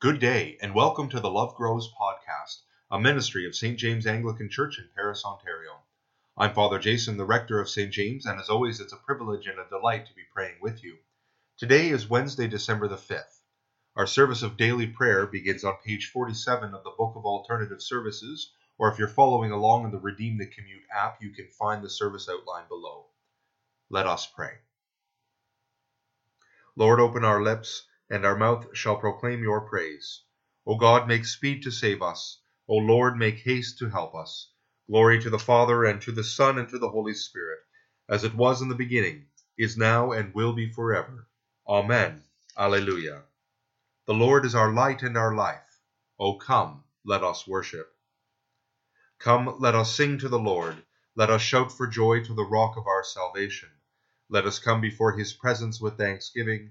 Good day, and welcome to the Love Grows podcast, a ministry of St. James Anglican Church in Paris, Ontario. I'm Father Jason, the rector of St. James, and as always, it's a privilege and a delight to be praying with you. Today is Wednesday, December the 5th. Our service of daily prayer begins on page 47 of the Book of Alternative Services, or if you're following along in the Redeem the Commute app, you can find the service outline below. Let us pray. Lord, open our lips, and our mouth shall proclaim your praise. O God, make speed to save us. O Lord, make haste to help us. Glory to the Father, and to the Son, and to the Holy Spirit, as it was in the beginning, is now, and will be forever. Amen. Alleluia. The Lord is our light and our life. O come, let us worship. Come, let us sing to the Lord. Let us shout for joy to the rock of our salvation. Let us come before his presence with thanksgiving,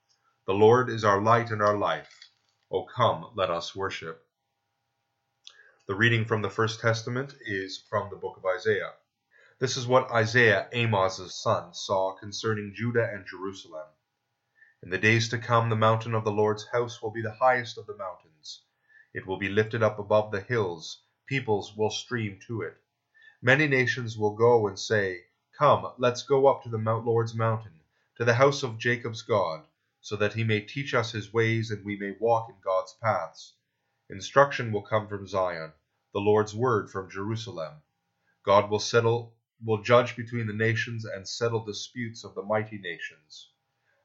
The Lord is our light and our life. O come, let us worship. The reading from the First Testament is from the book of Isaiah. This is what Isaiah, Amoz's son, saw concerning Judah and Jerusalem. In the days to come, the mountain of the Lord's house will be the highest of the mountains. It will be lifted up above the hills. Peoples will stream to it. Many nations will go and say, Come, let's go up to the Lord's mountain, to the house of Jacob's God, so that he may teach us his ways and we may walk in God's paths. Instruction will come from Zion, the Lord's word from Jerusalem. God will settle will judge between the nations and settle disputes of the mighty nations.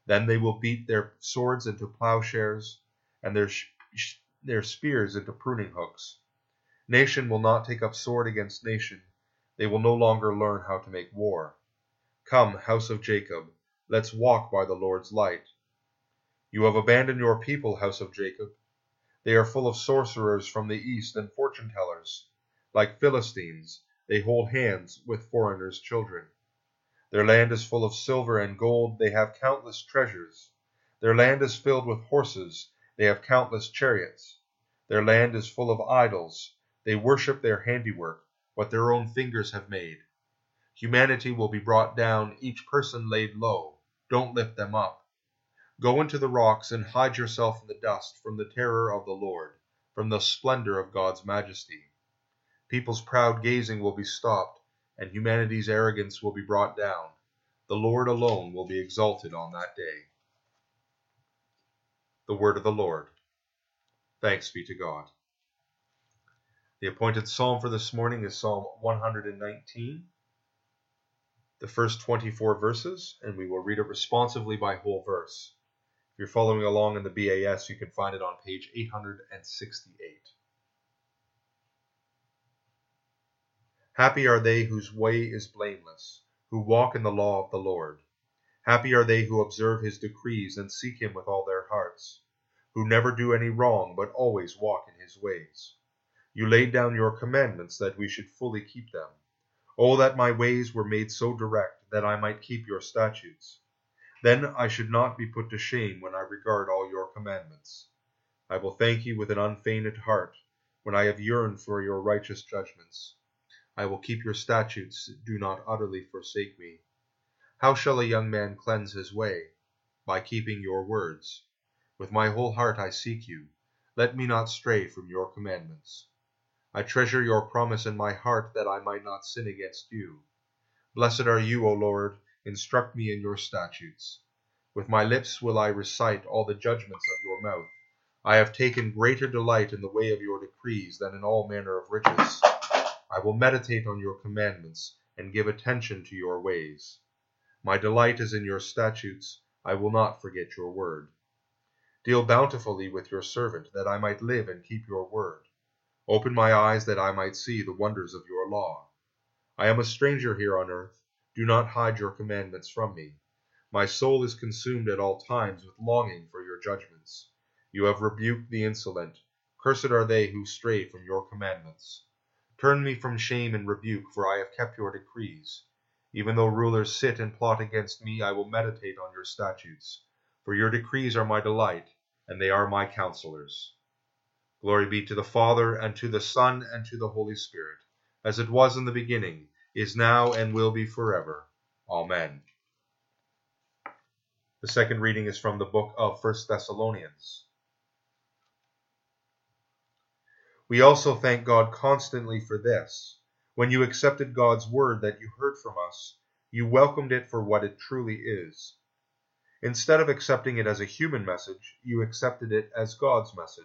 Then they will beat their swords into plowshares and their their spears into pruning hooks. Nation will not take up sword against nation. They will no longer learn how to make war. Come, house of Jacob, let's walk by the Lord's light. You have abandoned your people, house of Jacob. They are full of sorcerers from the east and fortune tellers. Like Philistines, they hold hands with foreigners' children. Their land is full of silver and gold, they have countless treasures. Their land is filled with horses, they have countless chariots. Their land is full of idols, they worship their handiwork, what their own fingers have made. Humanity will be brought down, each person laid low. Don't lift them up. Go into the rocks and hide yourself in the dust from the terror of the Lord, from the splendor of God's majesty. People's proud gazing will be stopped, and humanity's arrogance will be brought down. The Lord alone will be exalted on that day. The word of the Lord. Thanks be to God. The appointed psalm for this morning is Psalm 119, the first 24 verses, and we will read it responsively by whole verse. If you're following along in the BAS, you can find it on page 868. Happy are they whose way is blameless, who walk in the law of the Lord. Happy are they who observe his decrees and seek him with all their hearts, who never do any wrong, but always walk in his ways. You laid down your commandments that we should fully keep them. Oh, that my ways were made so direct that I might keep your statutes. Then I should not be put to shame when I regard all your commandments. I will thank you with an unfeigned heart when I have yearned for your righteous judgments. I will keep your statutes, do not utterly forsake me. How shall a young man cleanse his way? By keeping your words. With my whole heart I seek you. Let me not stray from your commandments. I treasure your promise in my heart that I might not sin against you. Blessed are you, O Lord Instruct me in your statutes. With my lips will I recite all the judgments of your mouth. I have taken greater delight in the way of your decrees than in all manner of riches. I will meditate on your commandments and give attention to your ways. My delight is in your statutes. I will not forget your word. Deal bountifully with your servant, that I might live and keep your word. Open my eyes that I might see the wonders of your law. I am a stranger here on earth do not hide your commandments from me. My soul is consumed at all times with longing for your judgments. You have rebuked the insolent, Cursed are they who stray from your commandments. Turn me from shame and rebuke, for I have kept your decrees. Even though rulers sit and plot against me, I will meditate on your statutes. For your decrees are my delight, and they are my counselors. Glory be to the Father, and to the Son, and to the Holy Spirit, as it was in the beginning, is now, and will be forever. Amen. The second reading is from the book of First Thessalonians. We also thank God constantly for this. When you accepted God's word that you heard from us, you welcomed it for what it truly is. Instead of accepting it as a human message, you accepted it as God's message,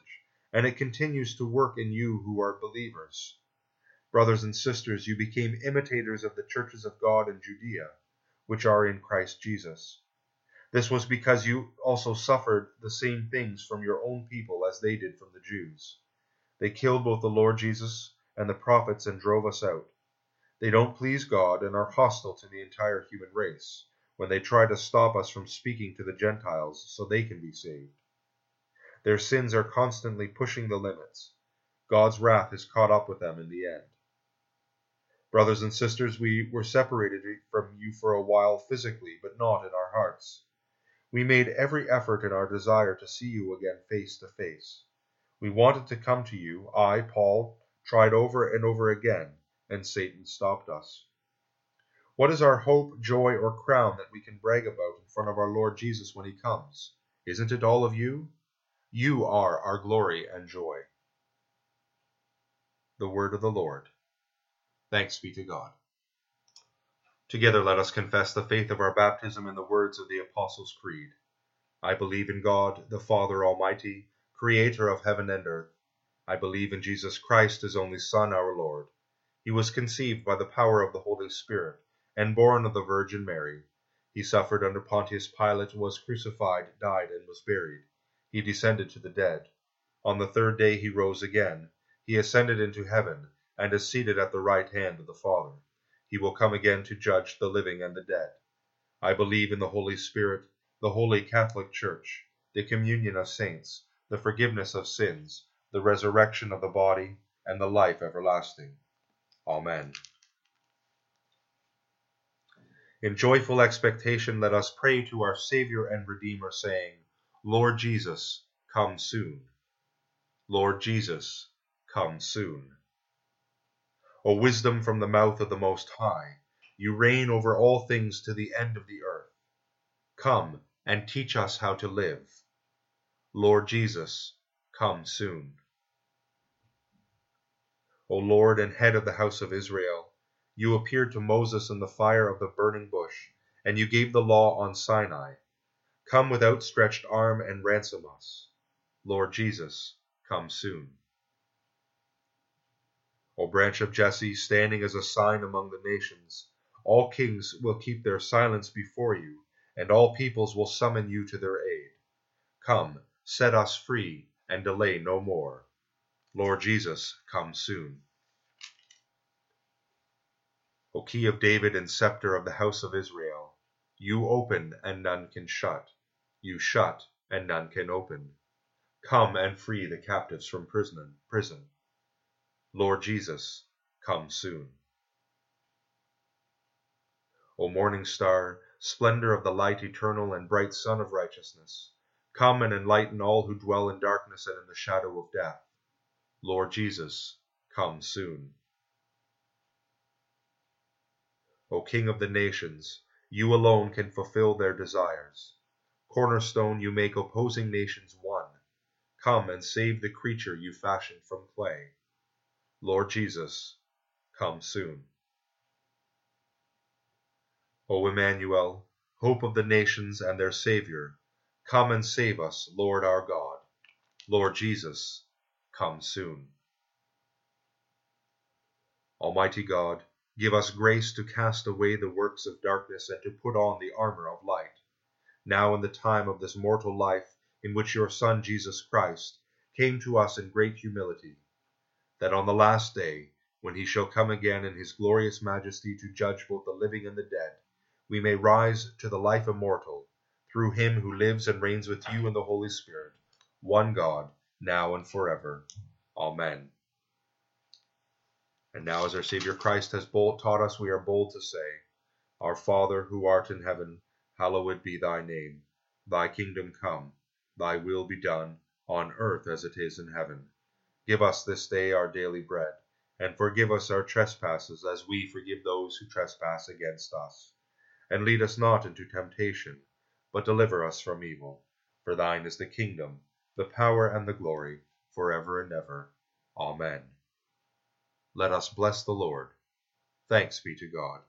and it continues to work in you who are believers. Brothers and sisters, you became imitators of the churches of God in Judea, which are in Christ Jesus. This was because you also suffered the same things from your own people as they did from the Jews. They killed both the Lord Jesus and the prophets and drove us out. They don't please God and are hostile to the entire human race when they try to stop us from speaking to the Gentiles so they can be saved. Their sins are constantly pushing the limits. God's wrath is caught up with them in the end. Brothers and sisters, we were separated from you for a while physically, but not in our hearts. We made every effort in our desire to see you again face to face. We wanted to come to you. I, Paul, tried over and over again, and Satan stopped us. What is our hope, joy, or crown that we can brag about in front of our Lord Jesus when he comes? Isn't it all of you? You are our glory and joy. The word of the Lord. Thanks be to God. Together let us confess the faith of our baptism in the words of the Apostles' Creed. I believe in God, the Father Almighty creator of heaven and earth. I believe in Jesus Christ, his only Son, our Lord. He was conceived by the power of the Holy Spirit, and born of the Virgin Mary. He suffered under Pontius Pilate, was crucified, died, and was buried. He descended to the dead. On the third day he rose again. He ascended into heaven, and is seated at the right hand of the Father. He will come again to judge the living and the dead. I believe in the Holy Spirit, the holy Catholic Church, the communion of saints the forgiveness of sins, the resurrection of the body, and the life everlasting. Amen. In joyful expectation, let us pray to our Saviour and Redeemer, saying, Lord Jesus, come soon. Lord Jesus, come soon. O wisdom from the mouth of the Most High, you reign over all things to the end of the earth. Come and teach us how to live Lord Jesus, come soon. O Lord and head of the house of Israel, you appeared to Moses in the fire of the burning bush, and you gave the law on Sinai. Come with outstretched arm and ransom us. Lord Jesus, come soon. O branch of Jesse, standing as a sign among the nations, all kings will keep their silence before you, and all peoples will summon you to their aid. Come, set us free, and delay no more. Lord Jesus, come soon. O key of David and scepter of the house of Israel, you open and none can shut, you shut and none can open. Come and free the captives from prison. prison. Lord Jesus, come soon. O morning star, splendor of the light eternal and bright sun of righteousness, Come and enlighten all who dwell in darkness and in the shadow of death. Lord Jesus, come soon. O King of the nations, you alone can fulfill their desires. Cornerstone, you make opposing nations one. Come and save the creature you fashioned from clay. Lord Jesus, come soon. O Emmanuel, hope of the nations and their Saviour, Come and save us, Lord our God. Lord Jesus, come soon. Almighty God, give us grace to cast away the works of darkness and to put on the armor of light. Now in the time of this mortal life in which your Son Jesus Christ came to us in great humility, that on the last day, when he shall come again in his glorious majesty to judge both the living and the dead, we may rise to the life immortal through him who lives and reigns with you in the Holy Spirit, one God, now and forever. Amen. And now, as our Saviour Christ has bold taught us, we are bold to say, Our Father, who art in heaven, hallowed be thy name. Thy kingdom come, thy will be done, on earth as it is in heaven. Give us this day our daily bread, and forgive us our trespasses as we forgive those who trespass against us. And lead us not into temptation, but deliver us from evil. For thine is the kingdom, the power, and the glory, for ever and ever. Amen. Let us bless the Lord. Thanks be to God.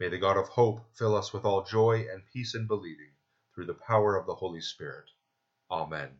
May the God of hope fill us with all joy and peace in believing, through the power of the Holy Spirit. Amen.